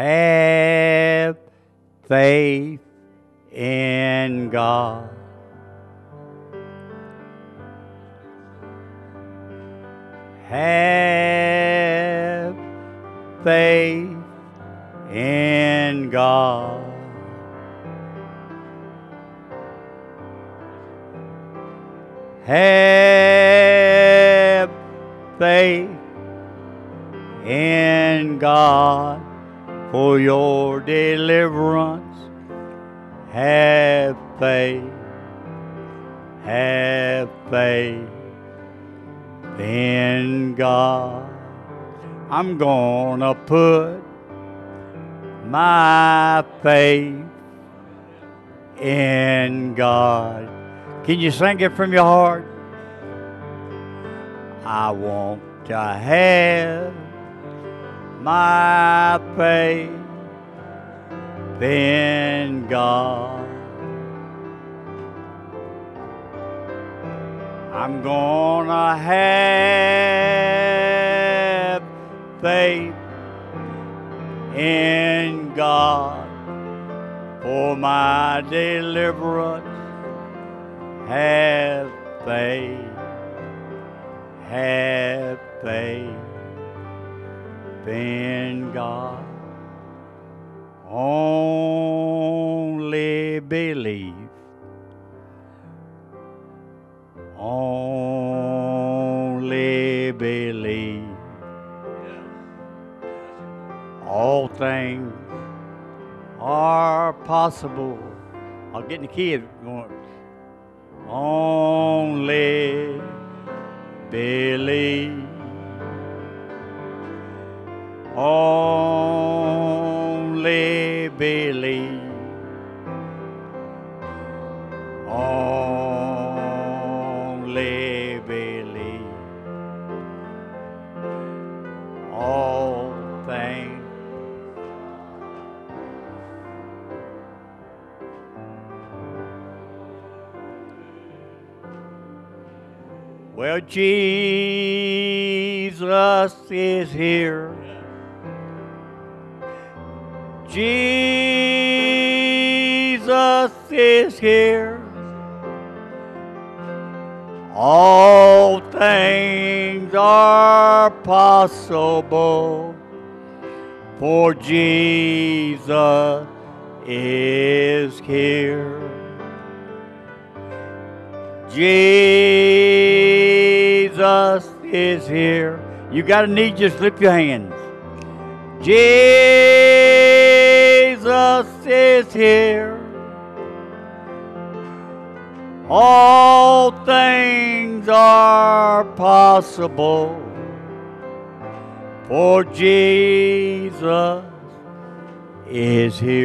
Have faith in God. Have faith in God. Have faith in God for your deliverance. Have faith, have faith in God. I'm gonna put my faith in God. Can you sing it from your heart? I want to have my faith in God. I'm gonna have faith in God for my deliverance. Have faith, have faith in God. Only believe. Only believe. All things are possible. I'll get the kid going. Only believe. Only believe. All things. Well, Jesus is here. Jesus is here. All things are possible, for Jesus is here. Jesus is here. You got a need, just lift your hands. Jesus is here. All things are possible for Jesus is here.